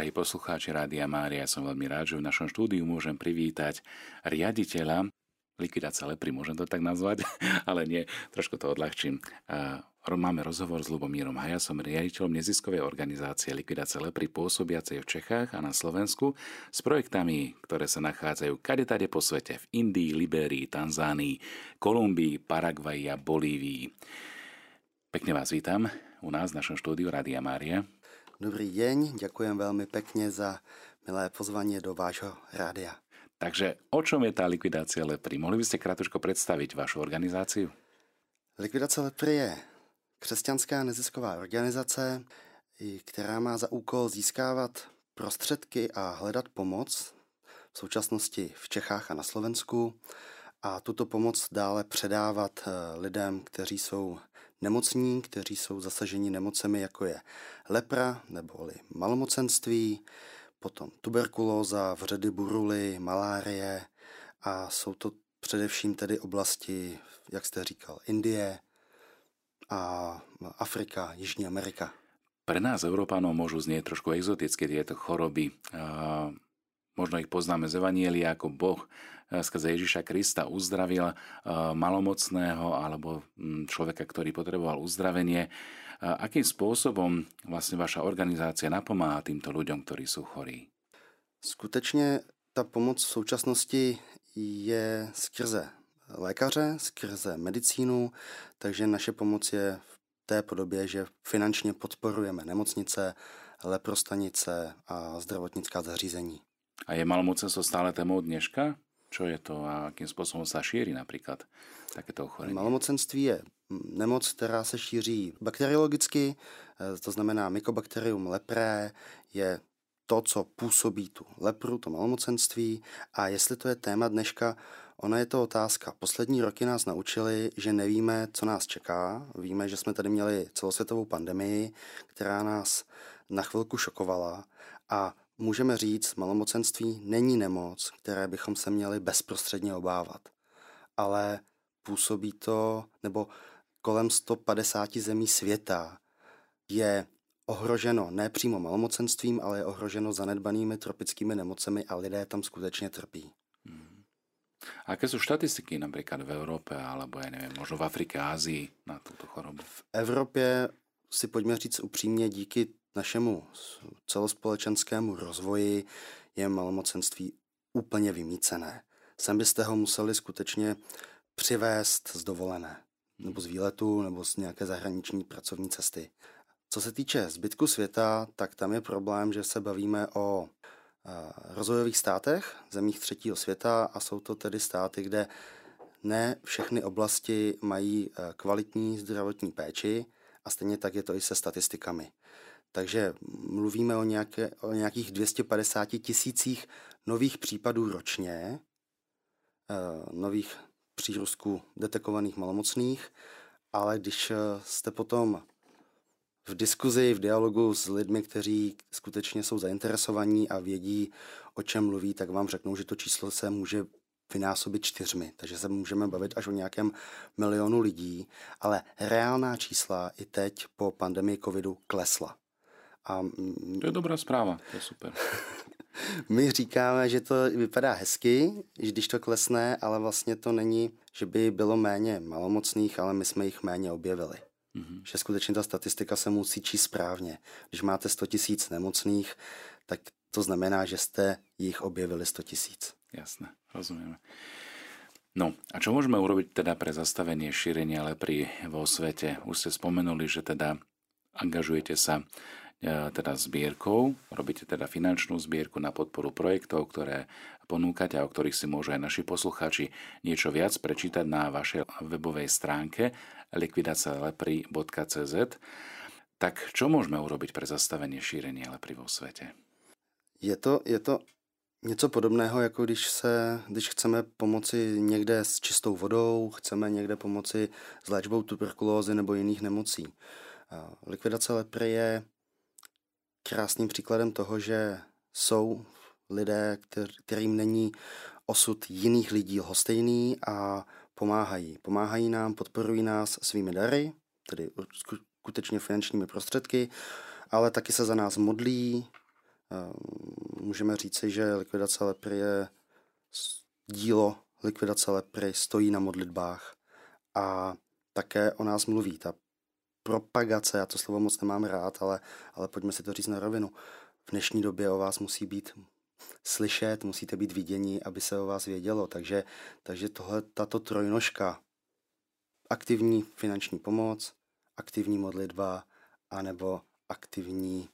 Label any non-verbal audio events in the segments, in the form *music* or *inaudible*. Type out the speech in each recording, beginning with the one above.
Drahí poslucháči Rádia Mária, som veľmi rád, že v našom štúdiu môžem privítať riaditeľa likvidácia lepry, môžem to tak nazvať, *laughs* ale nie, trošku to odľahčím. Máme rozhovor s Lubomírom Hajasom, riaditeľom neziskovej organizácie Likvidácia lepry pôsobiacej v Čechách a na Slovensku s projektami, ktoré sa nachádzajú kade tade po svete, v Indii, Libérii, Tanzánii, Kolumbii, Paraguaji a Bolívii. Pekne vás vítam u nás v našom štúdiu Rádia Mária. Dobrý deň, ďakujem veľmi pekne za milé pozvanie do vášho rádia. Takže o čom je tá likvidácia lepry? Mohli by ste krátko predstaviť vašu organizáciu? Likvidace lepry je křesťanská nezisková organizace, která má za úkol získávat prostředky a hledat pomoc v současnosti v Čechách a na Slovensku a tuto pomoc dále předávat eh, lidem, kteří jsou nemocní, kteří jsou zasaženi nemocemi, jako je lepra neboli malomocenství, potom tuberkulóza, vředy buruly, malárie a jsou to především tedy oblasti, jak jste říkal, Indie a Afrika, Jižní Amerika. Pre nás, Európanov, môžu znieť trošku exotické tieto choroby. Možno ich poznáme z Evanielia, ako Boh skrze Ježiša Krista uzdravil malomocného alebo mm, človeka, ktorý potreboval uzdravenie. Akým spôsobom vlastne vaša organizácia napomáha týmto ľuďom, ktorí sú chorí? Skutečně ta pomoc v současnosti je skrze lékaře, skrze medicínu, takže naše pomoc je v té podobě, že finančně podporujeme nemocnice, leprostanice a zdravotnická zařízení. A je malomocenstvo stále témou dneška? Čo je to a akým způsobem se šíří například takéto ochorení? Malomocenství je nemoc, která se šíří bakteriologicky, eh, to znamená Mycobacterium leprae je to, co působí tu lepru, to malomocenství a jestli to je téma dneška, ona je to otázka. Poslední roky nás naučili, že nevíme, co nás čeká. Víme, že jsme tady měli celosvětovou pandemii, která nás na chvilku šokovala a můžeme říct, malomocenství není nemoc, které bychom se měli bezprostředně obávat. Ale působí to, nebo kolem 150 zemí světa je ohroženo ne přímo malomocenstvím, ale je ohroženo zanedbanými tropickými nemocemi a lidé tam skutečně trpí. Hmm. A jaké jsou štatistiky například v Evropě, alebo já nevím, možno v Afrike, Ázii na tuto chorobu? V Evropě si pojďme říct upřímně, díky našemu celospolečenskému rozvoji je malomocenství úplně vymícené. Sem byste ho museli skutečně přivést z dovolené, nebo z výletu, nebo z nějaké zahraniční pracovní cesty. Co se týče zbytku světa, tak tam je problém, že se bavíme o rozvojových státech, zemích třetího světa a jsou to tedy státy, kde ne všechny oblasti mají kvalitní zdravotní péči a stejně tak je to i se statistikami. Takže mluvíme o, nějaké, o nějakých 250 tisících nových případů ročně, nových přírůstků detekovaných malomocných, ale když jste potom v diskuzi, v dialogu s lidmi, kteří skutečně jsou zainteresovaní a vědí, o čem mluví, tak vám řeknou, že to číslo se může vynásobit čtyřmi, takže se můžeme bavit až o nějakém milionu lidí, ale reálná čísla i teď po pandemii covidu klesla. A, to je dobrá zpráva, to je super. *laughs* My říkáme, že to vypadá hezky, když to klesne, ale vlastně to není, že by bylo méně malomocných, ale my jsme jich méně objevili. Mm-hmm. Že skutečně ta statistika se musí číst správně. Když máte 100 tisíc nemocných, tak to znamená, že jste jich objevili 100 tisíc. Jasné, rozumíme. No a čo môžeme urobiť teda pre zastavenie šírenia lepry vo svete? Už ste spomenuli, že teda angažujete sa teda zbierkou, robíte teda finančnú zbierku na podporu projektov, ktoré ponúkať a o ktorých si môžu aj naši posluchači niečo viac prečítať na vašej webovej stránke likvidacelepry.cz. Tak čo môžeme urobiť pre zastavenie šírenia lepry vo svete? Je to, je to něco podobného, jako když, se, když chceme pomoci někde s čistou vodou, chceme někde pomoci s léčbou tuberkulózy nebo jiných nemocí. Likvidace lepry je krásným příkladem toho, že jsou lidé, kterým není osud jiných lidí lhostejný a pomáhají. Pomáhají nám, podporují nás svými dary, tedy skutečně finančními prostředky, ale taky se za nás modlí, můžeme říci, že likvidace lepry je dílo likvidace lepry, stojí na modlitbách a také o nás mluví. Ta propagace, já to slovo moc nemám rád, ale, ale pojďme si to říct na rovinu. V dnešní době o vás musí být slyšet, musíte být vidění, aby se o vás vědělo. Takže, takže tohle, tato trojnožka, aktivní finanční pomoc, aktivní modlitba, anebo aktivní,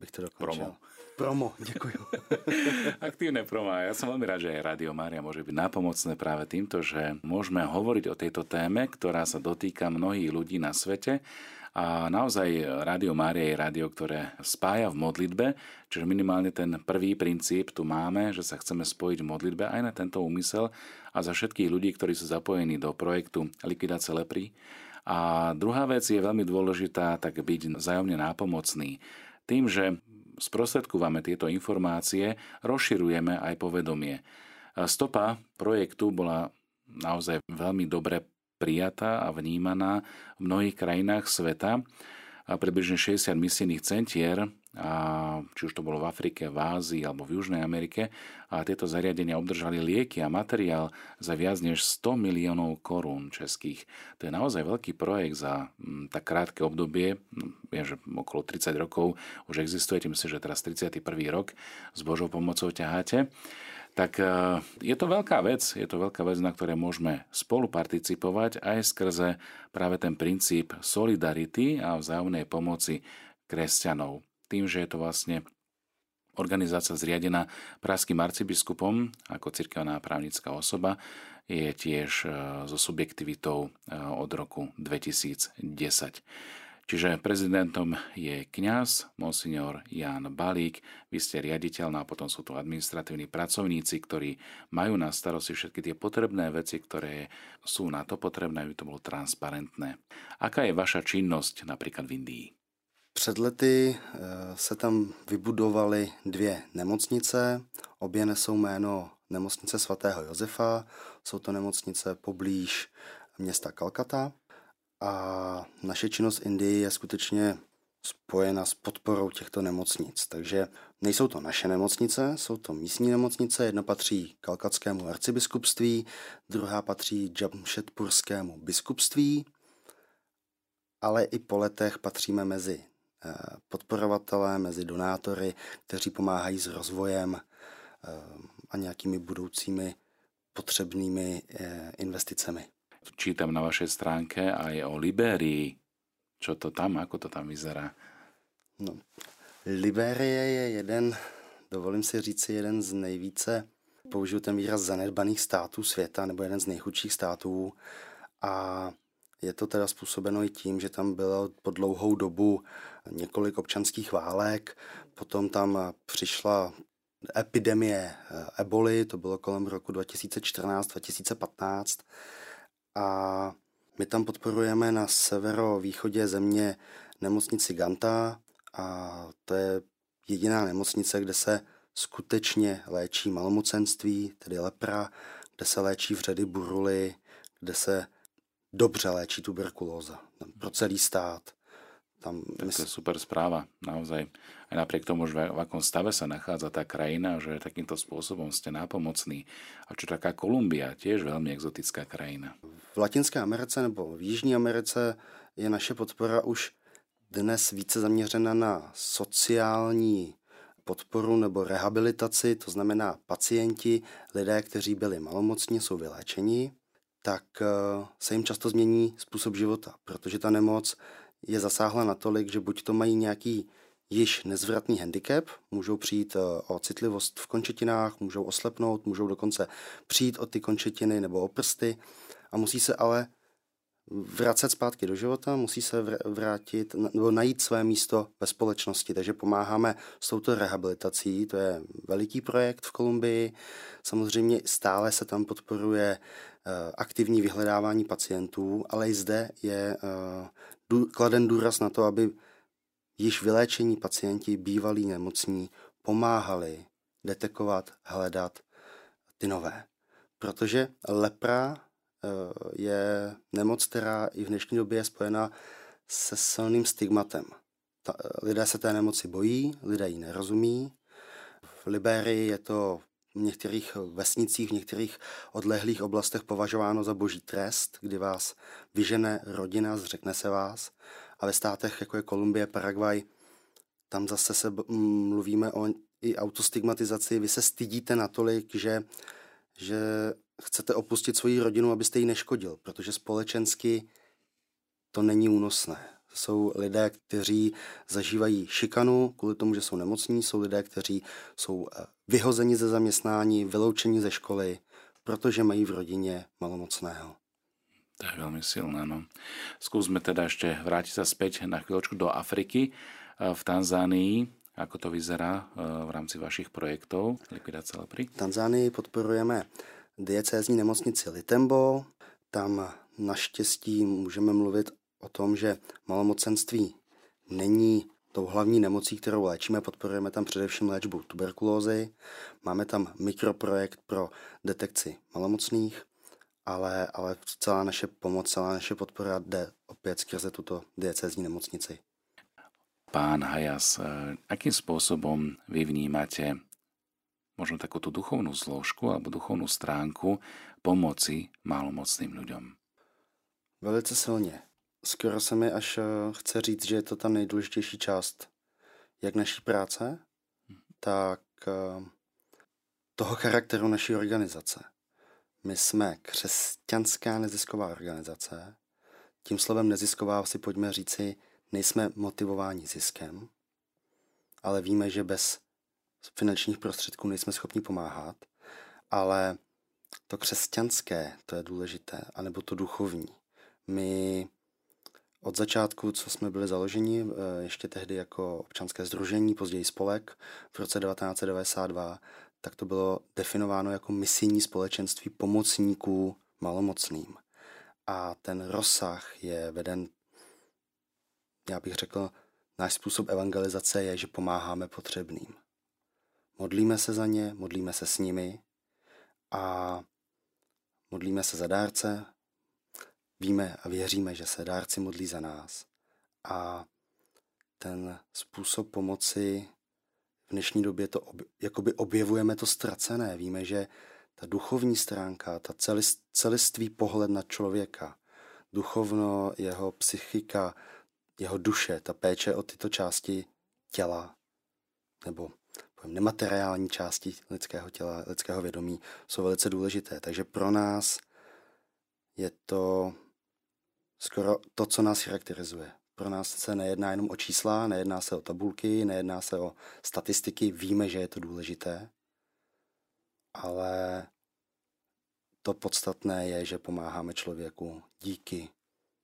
abych to dokončil. Promo. Promo, děkuji. *laughs* Aktívne promo. Ja som veľmi rád, že aj Radio Mária môže byť nápomocné práve týmto, že môžeme hovoriť o tejto téme, ktorá sa dotýka mnohých ľudí na svete. A naozaj Radio Mária je rádio, ktoré spája v modlitbe, čiže minimálne ten prvý princíp tu máme, že sa chceme spojiť v modlitbe aj na tento úmysel a za všetkých ľudí, ktorí sú zapojení do projektu Likvidace lepry. A druhá vec je veľmi dôležitá, tak byť vzájomne nápomocný. Tým, že sprostredkúvame tieto informácie, rozširujeme aj povedomie. Stopa projektu bola naozaj veľmi dobre prijatá a vnímaná v mnohých krajinách sveta. A približne 60 misijných centier a či už to bolo v Afrike, v Ázii alebo v Južnej Amerike a tieto zariadenia obdržali lieky a materiál za viac než 100 miliónov korún českých. To je naozaj veľký projekt za mm, tak krátke obdobie, mm, viem, že okolo 30 rokov už existuje, tým si, že teraz 31. rok s Božou pomocou ťaháte tak e, je to veľká vec, je to veľká vec, na ktorej môžeme spolu participovať aj skrze práve ten princíp solidarity a vzájomnej pomoci kresťanov tým, že je to vlastne organizácia zriadená praským arcibiskupom ako cirkevná právnická osoba, je tiež e, so subjektivitou e, od roku 2010. Čiže prezidentom je kňaz, monsignor Jan Balík, vy ste riaditeľ, no a potom sú tu administratívni pracovníci, ktorí majú na starosti všetky tie potrebné veci, ktoré sú na to potrebné, aby to bolo transparentné. Aká je vaša činnosť napríklad v Indii? Před lety eh, se tam vybudovaly dvě nemocnice, obě nesou jméno nemocnice svatého Josefa, jsou to nemocnice poblíž města Kalkata a naše činnost Indii je skutečně spojena s podporou těchto nemocnic. Takže nejsou to naše nemocnice, jsou to místní nemocnice. Jedna patří Kalkatskému arcibiskupství, druhá patří Jamšetpurskému biskupství, ale i po letech patříme mezi Eh, podporovatelé, mezi donátory, kteří pomáhají s rozvojem eh, a nějakými budoucími potřebnými eh, investicemi. Čítam na vašej stránke aj o Liberii. Čo to tam, ako to tam vyzerá? No, Liberie je jeden, dovolím si říci, jeden z nejvíce, použiju ten výraz, zanedbaných států světa, nebo jeden z nejchudších států. A je to teda způsobeno i tím, že tam bylo po dlouhou dobu několik občanských válek, potom tam přišla epidemie eh, eboli, to bylo kolem roku 2014-2015 a my tam podporujeme na severovýchodě země nemocnici Ganta a to je jediná nemocnice, kde se skutečně léčí malomocenství, tedy lepra, kde se léčí vředy buruly, kde se dobře léčí tuberkulóza pro celý stát. Tam, tak to je super správa, naozaj. Aj napriek tomu, že v akom stave sa nachádza tá krajina, že takýmto spôsobom ste nápomocní. A čo taká Kolumbia, tiež veľmi exotická krajina. V Latinské Americe nebo v Jižní Americe je naše podpora už dnes více zaměřena na sociální podporu nebo rehabilitaci, to znamená pacienti, lidé, kteří byli malomocní, jsou vyléčeni, tak eh, se jim často změní způsob života, protože ta nemoc je zasáhla natolik, že buď to mají nějaký již nezvratný handicap, můžou přijít eh, o citlivost v končetinách, můžou oslepnout, můžou dokonce přijít o ty končetiny nebo o prsty a musí se ale vracet zpátky do života, musí se vrátit nebo najít své místo ve společnosti. Takže pomáháme s touto rehabilitací, to je veliký projekt v Kolumbii. Samozřejmě stále se tam podporuje eh, aktivní vyhledávání pacientů, ale i zde je eh, kladen důraz na to, aby již vyléčení pacienti, bývalí nemocní, pomáhali detekovat, hledat ty nové. Protože lepra eh, je nemoc, která i v dnešní době je spojena se silným stigmatem. ta, lidé se té nemoci bojí, lidé ji nerozumí. V Liberii je to v některých vesnicích, v některých odlehlých oblastech považováno za boží trest, kdy vás vyžene rodina, zřekne se vás. A ve státech, jako je Kolumbie, Paraguay, tam zase se mluvíme o i autostigmatizaci. Vy se stydíte natolik, že, že chcete opustit svoji rodinu, abyste ji neškodil, protože společensky to není únosné. Jsou lidé, kteří zažívají šikanu kvůli tomu, že jsou nemocní, jsou lidé, kteří jsou eh, vyhozeni ze zaměstnání, vyloučeni ze školy, protože mají v rodině malomocného. To je veľmi silné, no. Skúsme teda ešte vrátiť sa späť na chvíľočku do Afriky. Eh, v Tanzánii, ako to vyzerá eh, v rámci vašich projektov likvidace lepry? V Tanzánii podporujeme diecézní nemocnici Litembo. Tam naštěstí můžeme mluvit o tom, že malomocenství není tou hlavní nemocí, kterou léčíme. Podporujeme tam především léčbu tuberkulózy. Máme tam mikroprojekt pro detekci malomocných, ale, ale celá naše pomoc, celá naše podpora jde opět skrze tuto diecézní nemocnici. Pán Hajas, eh, akým spôsobom vy vnímate možno takú tú duchovnú zložku alebo duchovnú stránku pomoci malomocným ľuďom? Velice silně. Skoro se mi až eh, chce říct, že je to ta nejdůležitější část jak naší práce, tak eh, toho charakteru naší organizace. My jsme křesťanská nezisková organizace. Tím slovem nezisková si pojďme říci, nejsme motivováni ziskem, ale víme, že bez finančních prostředků nejsme schopni pomáhat, ale to křesťanské, to je důležité, anebo to duchovní. My od začátku, co jsme byli založeni, eh, ještě tehdy jako občanské združení, později spolek v roce 1992, tak to bylo definováno jako misijní společenství pomocníků malomocným. A ten rozsah je veden, já bych řekl, náš způsob evangelizace je, že pomáháme potřebným. Modlíme se za ně, modlíme se s nimi a modlíme se za dárce, Víme a věříme, že se dárci modlí za nás a ten způsob pomoci v dnešní době to ob, jakoby objevujeme to ztracené. Víme, že ta duchovní stránka, ta celist, celistvý pohled na člověka, duchovno, jeho psychika, jeho duše, ta péče o tyto části těla, nebo povím, nemateriální části lidského těla, lidského vědomí, jsou velice důležité. Takže pro nás je to skoro to, co nás charakterizuje. Pro nás se nejedná jenom o čísla, nejedná se o tabulky, nejedná se o statistiky, víme, že je to důležité, ale to podstatné je, že pomáháme člověku díky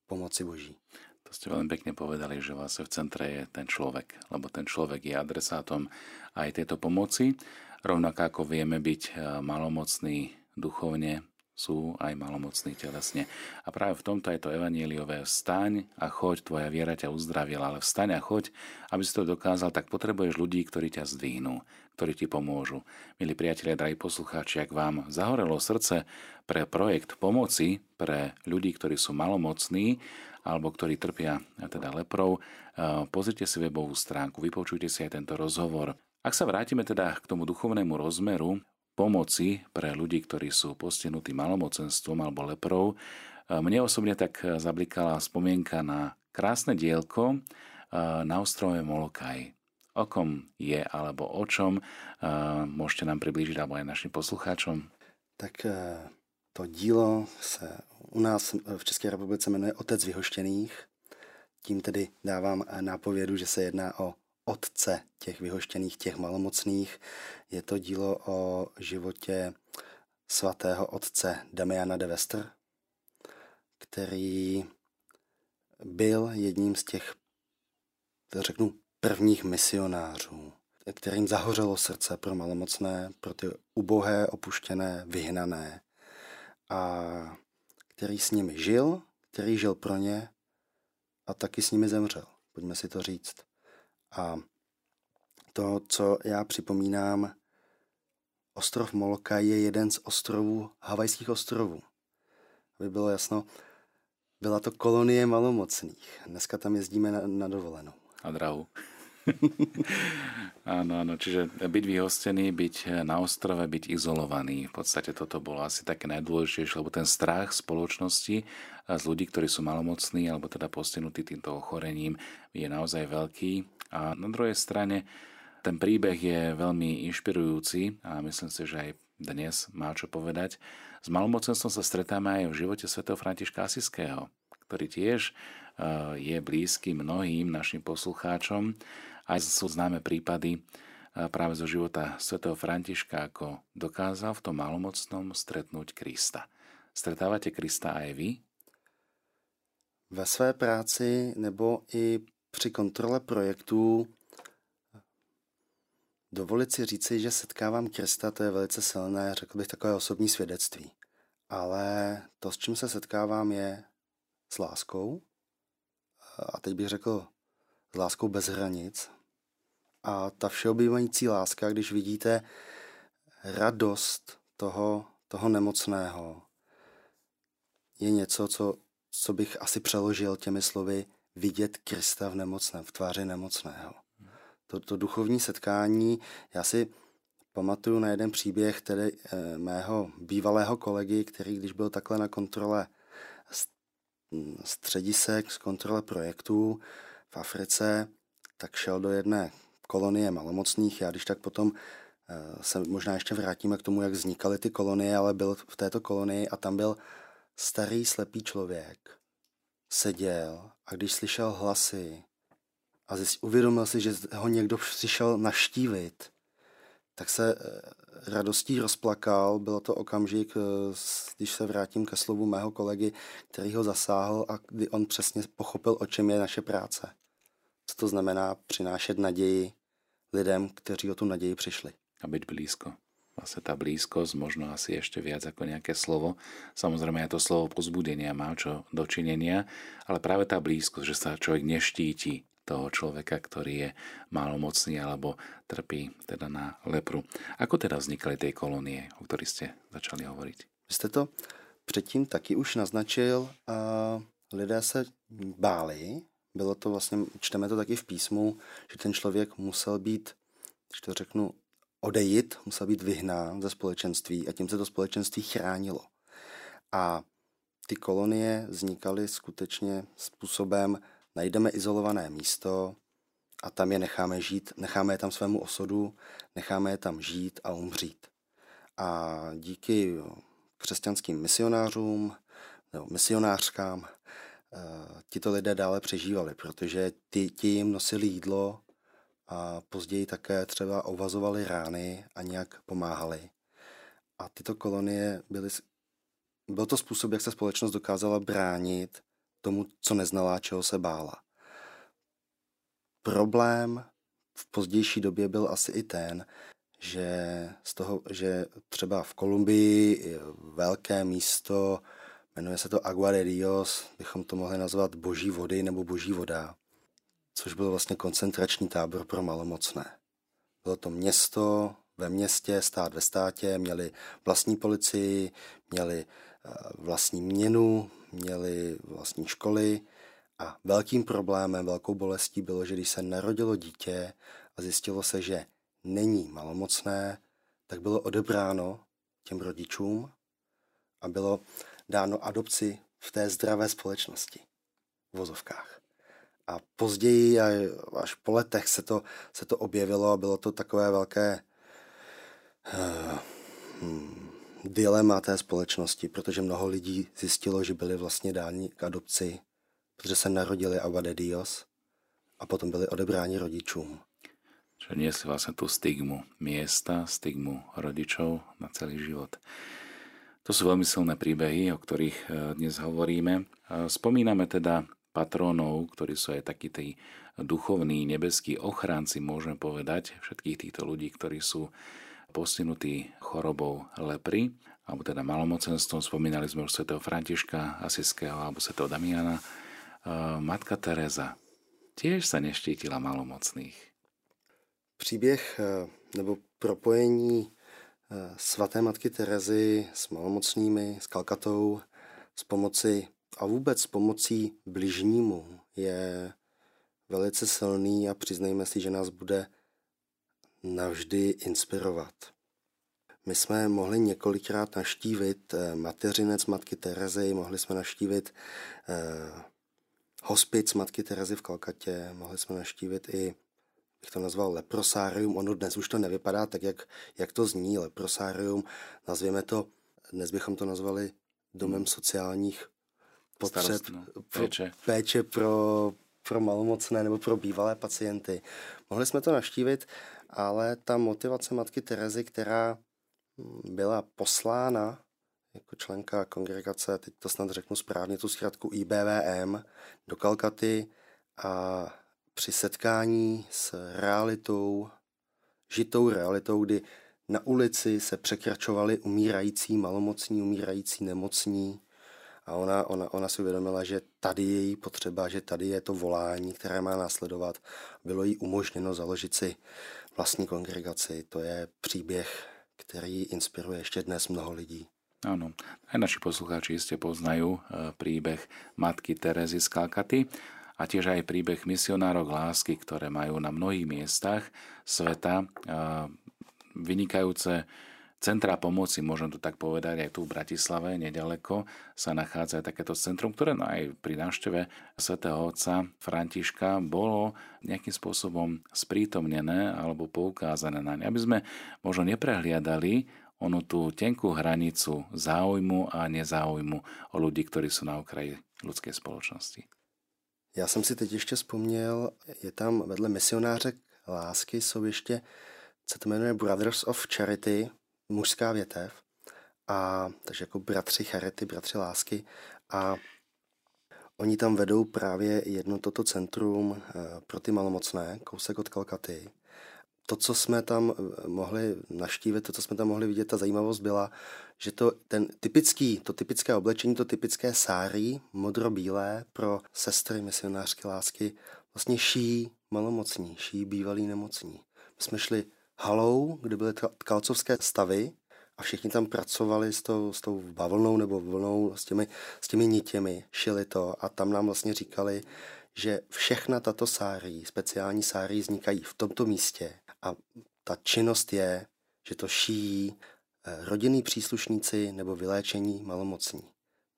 pomoci Boží. To ste veľmi pekne povedali, že vlastne v centre je ten človek, lebo ten človek je adresátom aj tejto pomoci. Rovnako ako vieme byť eh, malomocný duchovne, sú aj malomocní telesne. A práve v tomto je to evanieliové vstaň a choď, tvoja viera ťa uzdravila, ale vstaň a choď, aby si to dokázal, tak potrebuješ ľudí, ktorí ťa zdvihnú, ktorí ti pomôžu. Milí priatelia, drahí poslucháči, ak vám zahorelo srdce pre projekt pomoci pre ľudí, ktorí sú malomocní, alebo ktorí trpia teda leprou, eh, pozrite si webovú stránku, vypočujte si aj tento rozhovor. Ak sa vrátime teda k tomu duchovnému rozmeru, pomoci pre ľudí, ktorí sú postihnutí malomocenstvom alebo leprou. Mne osobne tak zablikala spomienka na krásne dielko na ostrove Molokaj. O kom je alebo o čom môžete nám priblížiť alebo aj našim poslucháčom? Tak to dílo se u nás v České republice jmenuje Otec vyhoštěných. Tím tedy dávám nápovědu, že se jedná o otce těch vyhoštěných, těch malomocných. Je to dílo o životě svatého otce Damiana de Vester, který byl jedním z těch, řeknu, prvních misionářů, kterým zahořelo srdce pro malomocné, pro ty ubohé, opuštěné, vyhnané a který s nimi žil, který žil pro ně a taky s nimi zemřel. Pojďme si to říct. A to, co já připomínám, ostrov Moloka je jeden z ostrovů, havajských ostrovů. Aby bylo jasno, byla to kolonie malomocných. Dneska tam jezdíme na, na dovolenou. a drahu. *laughs* áno, áno, čiže byť vyhostený, byť na ostrove, byť izolovaný. V podstate toto bolo asi také najdôležitejšie, lebo ten strach spoločnosti z ľudí, ktorí sú malomocní alebo teda postihnutí týmto ochorením je naozaj veľký. A na druhej strane ten príbeh je veľmi inšpirujúci a myslím si, že aj dnes má čo povedať. S malomocenstvom sa stretáme aj v živote svätého Františka Asiského, ktorý tiež eh, je blízky mnohým našim poslucháčom. Aj sú známe prípady eh, práve zo života svätého Františka, ako dokázal v tom malomocnom stretnúť Krista. Stretávate Krista aj vy? Ve své práci nebo i při kontrole projektů Dovolit si říci, že setkávám Krista, to je velice silné, řekl bych takové osobní svědectví. Ale to, s čím se setkávám, je s láskou. A teď bych řekl s láskou bez hranic. A ta všeobjímající láska, když vidíte radost toho, toho nemocného, je něco, co, co bych asi přeložil těmi slovy vidět Krista v nemocném, v tváři nemocného to, to duchovní setkání, já si pamatuju na jeden příběh tedy e, mého bývalého kolegy, který když byl takhle na kontrole středisek, z kontrole projektů v Africe, tak šel do jedné kolonie malomocných. Já když tak potom e, se možná ještě vrátíme k tomu, jak vznikaly ty kolonie, ale byl v této kolonii a tam byl starý slepý člověk. Seděl a když slyšel hlasy, a zjist, uvědomil si, že ho někdo přišel naštívit, tak se eh, radostí rozplakal. Bylo to okamžik, eh, když se vrátím ke slovu mého kolegy, který ho zasáhl a kdy on přesně pochopil, o čem je naše práce. Co to znamená přinášet naději lidem, kteří o tu naději přišli. A být blízko. Vlastne tá blízkosť, možno asi ešte viac ako nejaké slovo. Samozrejme aj to slovo pozbudenia má čo dočinenia, ale práve tá blízkosť, že sa človek neštíti toho človeka, ktorý je malomocný alebo trpí teda na lepru. Ako teda vznikly tej kolónie, o ktorých ste začali hovoriť? Vy jste to předtím taky už naznačil. A lidé se báli, bylo to vlastně, čteme to taky v písmu, že ten člověk musel být, když to řeknu, odejít, musel být vyhnán ze společenství a tím se to společenství chránilo. A ty kolonie vznikaly skutečně způsobem, najdeme izolované místo a tam je necháme žít, necháme je tam svému osudu, necháme je tam žít a umřít. A díky křesťanským misionářům nebo misionářkám eh, tito lidé dále přežívali, protože ty, ti jim nosili jídlo a později také třeba ovazovali rány a nějak pomáhali. A tyto kolonie byly, byl to způsob, jak se společnost dokázala bránit tomu, co neznala, čeho se bála. Problém v pozdější době byl asi i ten, že, z toho, že třeba v Kolumbii velké místo, jmenuje se to Agua de Dios, bychom to mohli nazvat boží vody nebo boží voda, což byl vlastně koncentrační tábor pro malomocné. Bylo to město ve městě, stát ve státě, měli vlastní policii, měli eh, vlastní měnu, měli vlastní školy a velkým problémem, velkou bolestí bylo, že když se narodilo dítě a zjistilo se, že není malomocné, tak bylo odebráno těm rodičům a bylo dáno adopci v té zdravé společnosti v vozovkách. A později, až po letech, se to, se to objevilo a bylo to takové velké uh, hmm, dilema té společnosti, protože mnoho lidí zjistilo, že byli vlastně dáni k adopci, protože se narodili Ava de Dios a potom byli odebráni rodičům. Že niesli vlastne tú stigmu miesta, stigmu rodičov na celý život. To sú veľmi silné príbehy, o ktorých e, dnes hovoríme. Spomíname teda patrónov, ktorí sú aj takí tí duchovní, nebeskí ochránci, môžeme povedať, všetkých týchto ľudí, ktorí sú postihnutí chorobou lepry, alebo teda malomocenstvom. Spomínali sme už svätého Františka Asiského alebo svätého Damiana. Matka Teresa tiež sa neštítila malomocných. Příběh eh, nebo propojení eh, svaté matky Terezy s malomocnými, s Kalkatou, s pomoci a vůbec s pomocí bližnímu je velice silný a přiznejme si, že nás bude navždy inspirovat. My jsme mohli několikrát naštívit eh, mateřinec matky Terezy, mohli jsme naštívit eh, hospic matky Terezy v Kalkatě, mohli jsme naštívit i, bych to nazval leprosárium, ono dnes už to nevypadá tak, jak, jak to zní, leprosárium, nazvěme to, dnes bychom to nazvali domem hmm. sociálních potřeb, Starost, no. péče. Pro, péče pro, pro malomocné nebo pro bývalé pacienty. Mohli jsme to naštívit, ale ta motivace matky Terezy, která byla poslána jako členka kongregace, teď to snad řeknu správně, tu zkrátku IBVM, do Kalkaty a při setkání s realitou, žitou realitou, kdy na ulici se překračovali umírající malomocní, umírající nemocní a ona, ona, ona si uvědomila, že tady je její potřeba, že tady je to volání, které má následovat. Bylo jí umožněno založit si vlastní kongregaci. To je příběh který inspiruje ještě dnes mnoho lidí. Áno, aj naši poslucháči ste poznajú e, príbeh matky Terezy z Kalkaty a tiež aj príbeh misionárok lásky, ktoré majú na mnohých miestach sveta e, vynikajúce centra pomoci, môžem to tak povedať, aj tu v Bratislave, nedaleko, sa nachádza takéto centrum, ktoré no aj pri návšteve svätého otca Františka bolo nejakým spôsobom sprítomnené alebo poukázané na ne, aby sme možno neprehliadali onu tú tenkú hranicu záujmu a nezáujmu o ľudí, ktorí sú na okraji ľudskej spoločnosti. Já jsem si teď ještě vzpomněl, je tam vedle misionářek lásky jsou ještě, co to jmenuje Brothers of Charity, mužská větev, a, takže jako bratři charity, bratři lásky a oni tam vedou právě jedno toto centrum eh, pro ty malomocné, kousek od Kalkaty. To, co jsme tam eh, mohli naštívit, to, co jsme tam mohli vidět, ta zajímavost byla, že to, ten typický, to typické oblečení, to typické sárí, modro-bílé pro sestry misionářské lásky, vlastně ší malomocní, ší bývalí nemocní. My jsme šli halou, kde byly tkalcovské stavy a všichni tam pracovali s tou, s tou bavlnou nebo vlnou, s těmi, s těmi nitěmi, šili to a tam nám vlastně říkali, že všechna tato sáří, speciální sáří vznikají v tomto místě a ta činnost je, že to šíjí eh, rodinní příslušníci nebo vyléčení malomocní.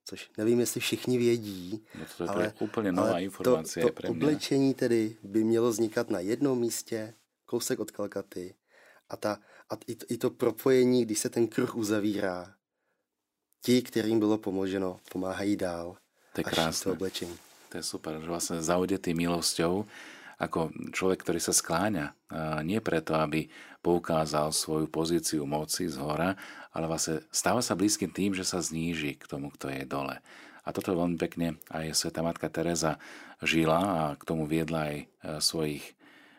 Což nevím, jestli všichni vědí, no to je ale, úplně nová ale informace to, to oblečení tedy by mělo vznikat na jednom místě, kousek od Kalkaty a, ta, a i, to, i to propojení, když se ten kruh uzavírá, ti, kterým bylo pomoženo, pomáhají dál. To je krásne. To oblečení. To je super, že vlastne zaudetý milosťou, ako človek, ktorý sa skláňa, nie preto, aby poukázal svoju pozíciu moci z hora, ale vlastne stáva sa blízkym tým, že sa zníži k tomu, kto je dole. A toto veľmi pekne aj Sveta Matka Teresa žila a k tomu viedla aj e, svojich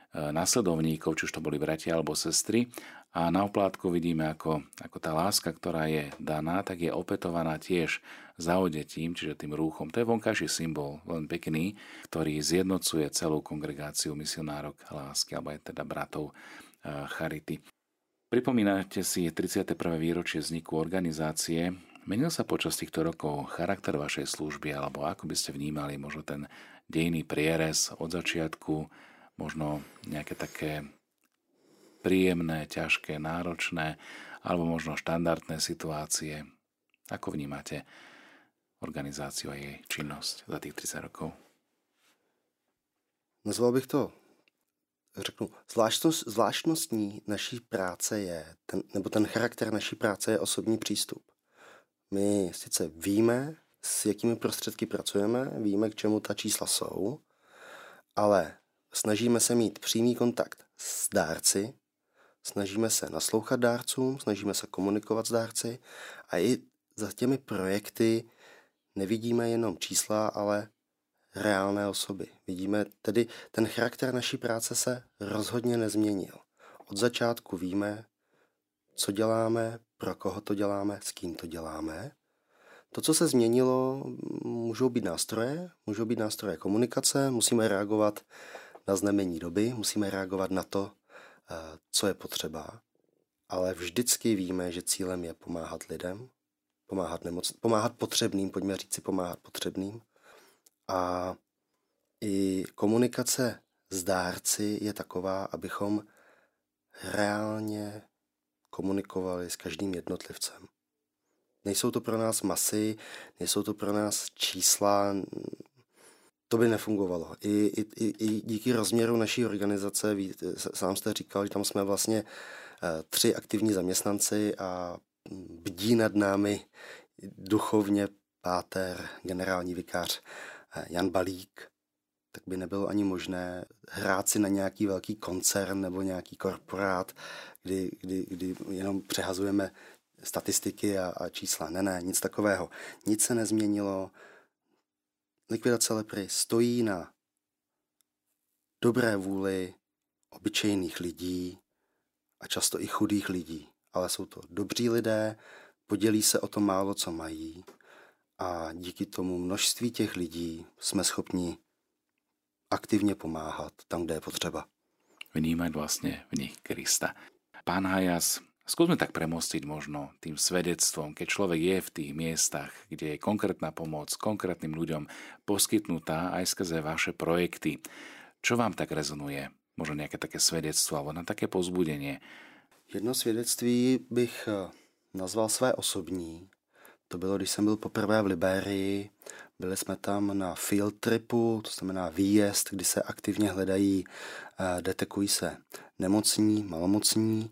E, nasledovníkov, či už to boli bratia alebo sestry. A na oplátku vidíme, ako, ako tá láska, ktorá je daná, tak je opetovaná tiež zaodetím, čiže tým rúchom. To je vonkajší symbol, len pekný, ktorý zjednocuje celú kongregáciu misionárok lásky, alebo aj teda bratov e, Charity. Pripomínate si 31. výročie vzniku organizácie. Menil sa počas týchto rokov charakter vašej služby, alebo ako by ste vnímali možno ten dejný prierez od začiatku možno nejaké také príjemné, ťažké, náročné alebo možno štandardné situácie. Ako vnímate organizáciu a jej činnosť za tých 30 rokov? Nazval bych to, řeknu, zvláštnost, zvláštnostní naší práce je, ten, nebo ten charakter naší práce je osobní přístup. My sice víme, s jakými prostředky pracujeme, víme, k čemu ta čísla jsou, ale Snažíme se mít přímý kontakt s dárci, snažíme se naslouchat dárcům, snažíme se komunikovat s dárci a i za těmi projekty nevidíme jenom čísla, ale reálné osoby. Vidíme tedy, ten charakter naší práce se rozhodně nezměnil. Od začátku víme, co děláme, pro koho to děláme, s kým to děláme. To, co se změnilo, můžou být nástroje, můžou být nástroje komunikace, musíme reagovat na znamení doby, musíme reagovat na to, eh, co je potřeba, ale vždycky víme, že cílem je pomáhat lidem, pomáhat, nemoc, pomáhat potřebným, pojďme říct si pomáhat potřebným. A i komunikace s dárci je taková, abychom reálně komunikovali s každým jednotlivcem. Nejsou to pro nás masy, nejsou to pro nás čísla, to by nefungovalo. I, i, i díky rozměru naší organizace, ví, sám jste říkal, že tam jsme vlastně eh, tři aktivní zaměstnanci a bdí nad námi duchovně páter, generální vikář eh, Jan Balík, tak by nebylo ani možné hrát si na nějaký velký koncern nebo nějaký korporát, kdy, kdy, kdy jenom přehazujeme statistiky a, a čísla. Ne, ne, nic takového. Nic se nezměnilo. Likvidace lepry stojí na dobré vůli obyčejných lidí a často i chudých lidí. Ale jsou to dobří lidé, podělí se o to málo, co mají a díky tomu množství těch lidí jsme schopni aktivně pomáhat tam, kde je potřeba. Vnímať vlastně v nich Krista. Pán Hajas, skúsme tak premostiť možno tým svedectvom, keď človek je v tých miestach, kde je konkrétna pomoc konkrétnym ľuďom poskytnutá aj skrze vaše projekty. Čo vám tak rezonuje? Možno nejaké také svedectvo alebo na také pozbudenie? Jedno svědectví bych eh, nazval své osobní. To bylo, když jsem byl poprvé v Liberii. Byli jsme tam na field tripu, to znamená výjezd, kdy se aktivně hledají, eh, detekují se nemocní, malomocní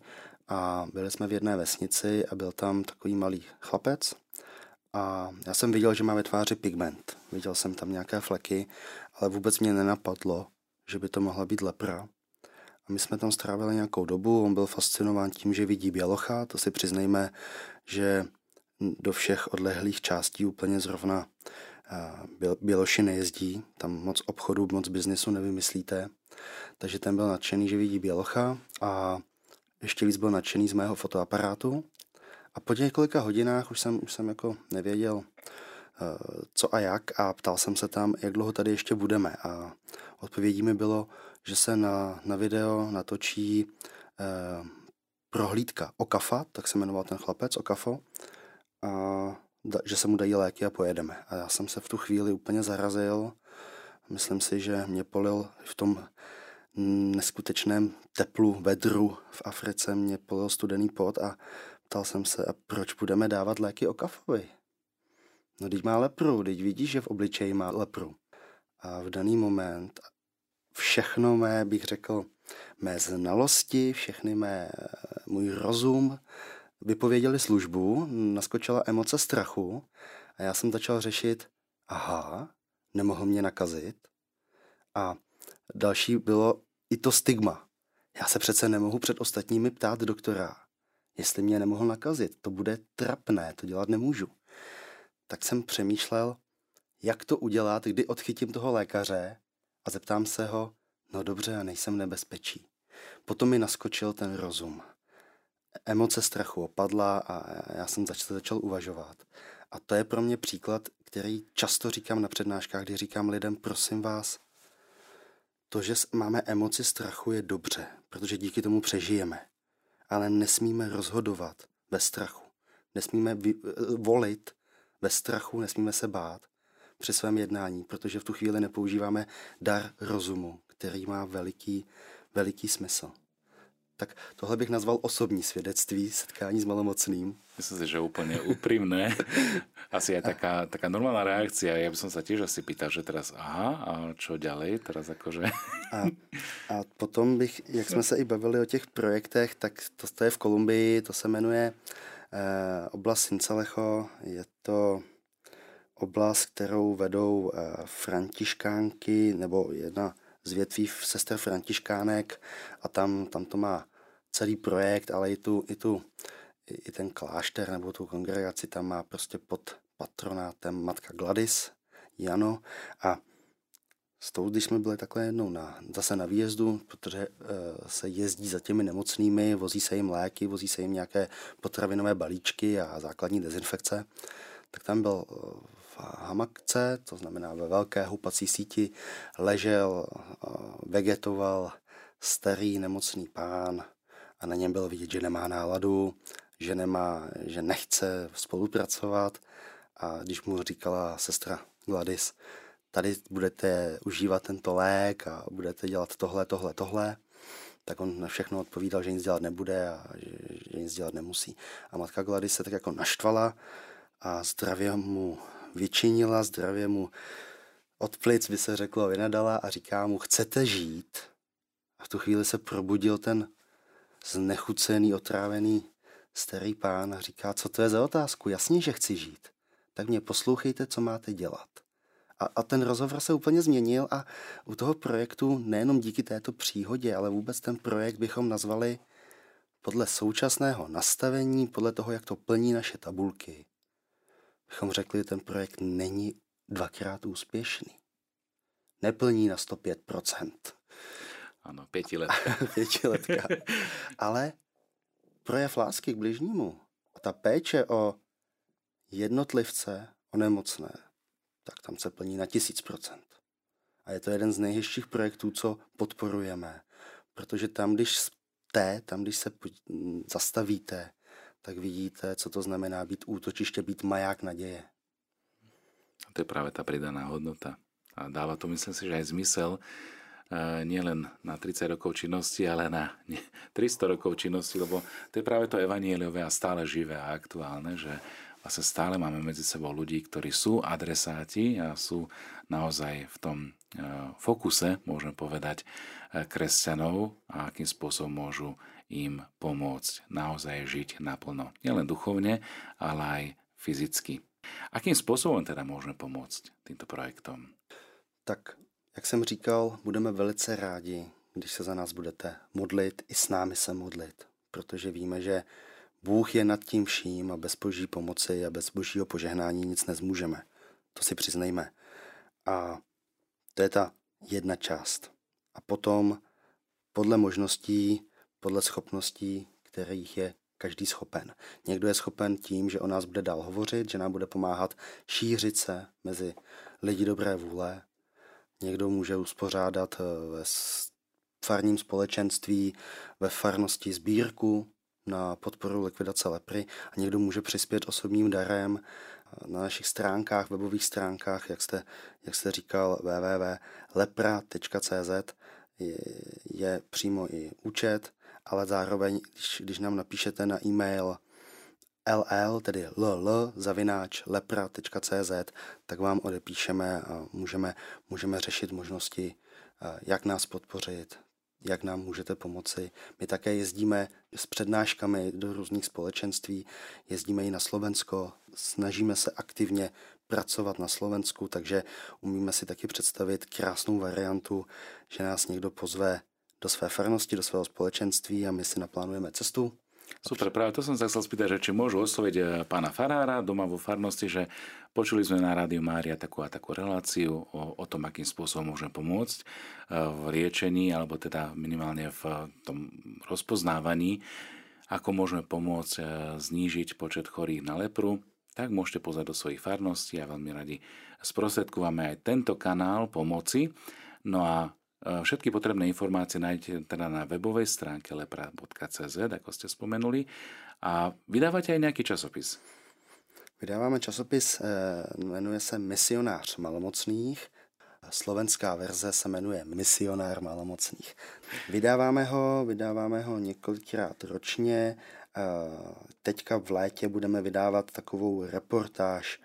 a byli jsme v jedné vesnici a byl tam takový malý chlapec a já jsem viděl, že má ve tváři pigment. Viděl jsem tam nějaké fleky, ale vůbec mě nenapadlo, že by to mohla být lepra. A my jsme tam strávili nějakou dobu, on byl fascinován tím, že vidí bělocha, to si přiznejme, že do všech odlehlých částí úplně zrovna Běloši nejezdí, tam moc obchodu, moc biznesu nevymyslíte. Takže ten byl nadšený, že vidí Bělocha a ještě víc byl nadšený z mého fotoaparátu. A po několika hodinách už jsem, už jsem jako nevěděl, eh, co a jak a ptal jsem se tam, jak dlouho tady ještě budeme. A odpovědí mi bylo, že se na, na video natočí eh, prohlídka Okafa, tak se jmenoval ten chlapec, Okafo, a da, že se mu dají léky a pojedeme. A já jsem se v tu chvíli úplně zarazil. Myslím si, že mě polil v tom neskutečném teplu, vedru v Africe, mě polil studený pot a ptal jsem se, a proč budeme dávat léky o kafovi? No, teď má lepru, teď vidíš, že v obličeji má lepru. A v daný moment všechno mé, bych řekl, mé znalosti, všechny mé, můj rozum vypověděli službu, naskočila emoce strachu a já jsem začal řešit, aha, nemohl mě nakazit. A další bylo i to stigma. Já se přece nemohu před ostatními ptát doktora, jestli mě nemohl nakazit. To bude trapné, to dělat nemůžu. Tak jsem přemýšlel, jak to udělat, kdy odchytím toho lékaře a zeptám se ho, no dobře, a nejsem nebezpečí. Potom mi naskočil ten rozum emoce strachu opadla a já jsem začal, začal uvažovat. A to je pro mě příklad, který často říkám na přednáškách, kdy říkám lidem, prosím vás, to, že máme emoci strachu, je dobře, protože díky tomu přežijeme. Ale nesmíme rozhodovat ve strachu. Nesmíme vy, volit ve strachu, nesmíme se bát při svém jednání, protože v tu chvíli nepoužíváme dar rozumu, který má veliký, veliký smysl. Tak tohle bych nazval osobní svědectví setkání s malomocným. Myslím si, že úplně úprimné. *laughs* Asi je taká, taká normálna reakcia. Ja by som sa tiež asi pýtal, že teraz aha, a čo ďalej? Teraz akože... *laughs* A, a potom bych, jak jsme se i bavili o těch projektech, tak to, to je v Kolumbii, to se jmenuje eh, oblast Sincelecho. Je to oblast, kterou vedou eh, františkánky, nebo jedna z větví sester Františkánek a tam, tam to má celý projekt, ale i, tu, i, tu, i ten klášter nebo tu kongregaci tam má prostě pod patronátem matka Gladys, Jano. A s tou, když jsme byli takhle jednou na, zase na výjezdu, protože e, se jezdí za těmi nemocnými, vozí se jim léky, vozí se jim nějaké potravinové balíčky a základní dezinfekce, tak tam byl eh, hamakce, to znamená ve velké houpací síti, ležel, vegetoval starý nemocný pán a na něm bylo vidět, že nemá náladu, že, nemá, že nechce spolupracovat a když mu říkala sestra Gladys, tady budete užívat tento lék a budete dělat tohle, tohle, tohle, tak on na všechno odpovídal, že nic dělat nebude a že, že nic dělat nemusí. A matka Gladys se tak jako naštvala a zdravě mu vyčinila, zdravě mu od plic by se řeklo vynadala a říká mu, chcete žít? A v tu chvíli se probudil ten znechucený, otrávený starý pán a říká, co to je za otázku? Jasně, že chci žít. Tak mě poslouchejte, co máte dělat. A, a ten rozhovor se úplně změnil a u toho projektu nejenom díky této příhodě, ale vůbec ten projekt bychom nazvali podle současného nastavení, podle toho, jak to plní naše tabulky, bychom řekli, že ten projekt není dvakrát úspěšný. Neplní na 105%. Ano, pětiletka. *laughs* pětiletka. Ale projev lásky k bližnímu a ta péče o jednotlivce, o nemocné, tak tam se plní na tisíc procent. A je to jeden z nejhezčích projektů, co podporujeme. Protože tam, když jste, tam, když se zastavíte, tak vidíte, co to znamená být útočiště, být maják naděje. A to je práve tá pridaná hodnota. A dáva to, myslím si, že aj zmysel, e, nielen na 30 rokov činnosti, ale na 300 rokov činnosti, lebo to je práve to evanieliové a stále živé a aktuálne, že vlastne stále máme medzi sebou ľudí, ktorí sú adresáti a sú naozaj v tom e, fokuse, môžeme povedať, e, kresťanov a akým spôsobom môžu im pomôcť naozaj žiť naplno. Nielen duchovne, ale aj fyzicky. Akým spôsobom teda môžeme pomôcť týmto projektom? Tak, jak jsem říkal, budeme velice rádi, když se za nás budete modlit, i s námi se modlit, protože víme, že Bůh je nad tím vším a bez boží pomoci a bez božího požehnání nic nezmůžeme. To si přiznejme. A to je ta jedna část. A potom podle možností, podle schopností, kterých je každý schopen. Někdo je schopen tím, že o nás bude dál hovořit, že nám bude pomáhat šířit se mezi lidi dobré vůle. Někdo může uspořádat eh, ve farním společenství, ve farnosti sbírku, na podporu likvidace lepry a někdo může přispět osobním darem na našich stránkách, webových stránkách, jak jste, jak jste říkal, www.lepra.cz je, je přímo i účet, ale zároveň, když, když nám napíšete na e-mail ll, tedy ll, zavináč lepra.cz, tak vám odepíšeme a můžeme, můžeme řešit možnosti, jak nás podpořit, jak nám můžete pomoci. My také jezdíme s přednáškami do různých společenství, jezdíme i na Slovensko, snažíme se aktivně pracovat na Slovensku, takže umíme si taky představit krásnou variantu, že nás někdo pozve do své farnosti, do svého společenství a my si naplánujeme cestu Super, práve to som sa chcel spýtať, že či môžu osloviť eh, pána Farára doma vo farnosti, že počuli sme na Rádiu Mária takú a takú reláciu o, o tom, akým spôsobom môžeme pomôcť eh, v liečení, alebo teda minimálne v tom rozpoznávaní, ako môžeme pomôcť eh, znížiť počet chorých na lepru, tak môžete pozrieť do svojich farností a veľmi radi sprostredkúvame aj tento kanál pomoci. No a Všetky potrebné informácie nájdete teda na webovej stránke lepra.cz, ako ste spomenuli. A vydávate aj nejaký časopis? Vydáváme časopis, eh, jmenuje se Misionář malomocných. Slovenská verze se jmenuje Misionár malomocných. Vydáváme ho, vydáváme ho několikrát ročně. Eh, teďka v létě budeme vydávat takovou reportáž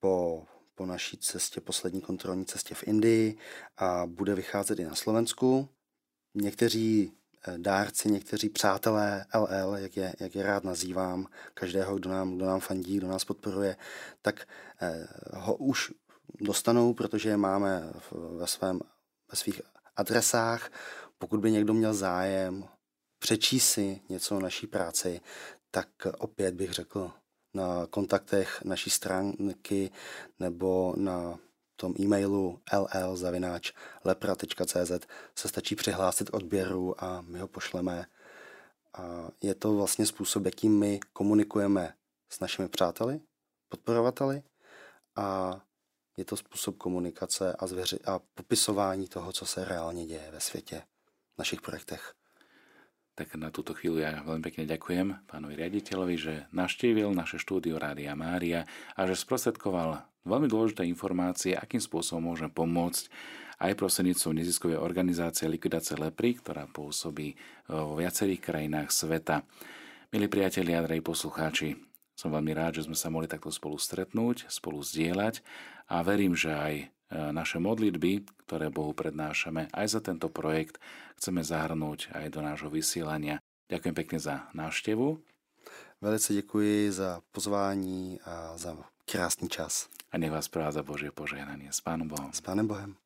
po po naší cestě, poslední kontrolní cestě v Indii a bude vycházet i na Slovensku. Někteří eh, dárci, někteří přátelé LL, jak je, jak je rád nazývám, každého, kdo nám, kdo nám fandí, kdo nás podporuje, tak eh, ho už dostanou, protože je máme ve, svém, ve svých adresách. Pokud by někdo měl zájem přečíst si něco o naší práci, tak opět bych řekl, na kontaktech naší stránky nebo na tom e-mailu ll.lepra.cz se stačí přihlásit k odběru a my ho pošleme. A je to vlastně způsob, jakým my komunikujeme s našimi přáteli, podporovateli a je to způsob komunikace a, zvěři- a popisování toho, co se reálně děje ve světě, v našich projektech. Tak na túto chvíľu ja veľmi pekne ďakujem pánovi riaditeľovi, že naštívil naše štúdio Rádia Mária a že sprostredkoval veľmi dôležité informácie, akým spôsobom môžem pomôcť aj prostredníctvom neziskovej organizácie Likvidácie lepry, ktorá pôsobí vo viacerých krajinách sveta. Milí priatelia, drahí poslucháči, som veľmi rád, že sme sa mohli takto spolu stretnúť, spolu zdieľať a verím, že aj E, naše modlitby, ktoré Bohu prednášame, aj za tento projekt chceme zahrnúť aj do nášho vysielania. Ďakujem pekne za návštevu. Velice děkuji za pozvání a za krásný čas. A nech vás provádza Božie požehnanie. S Pánom Bohom. S Pánem Bohem.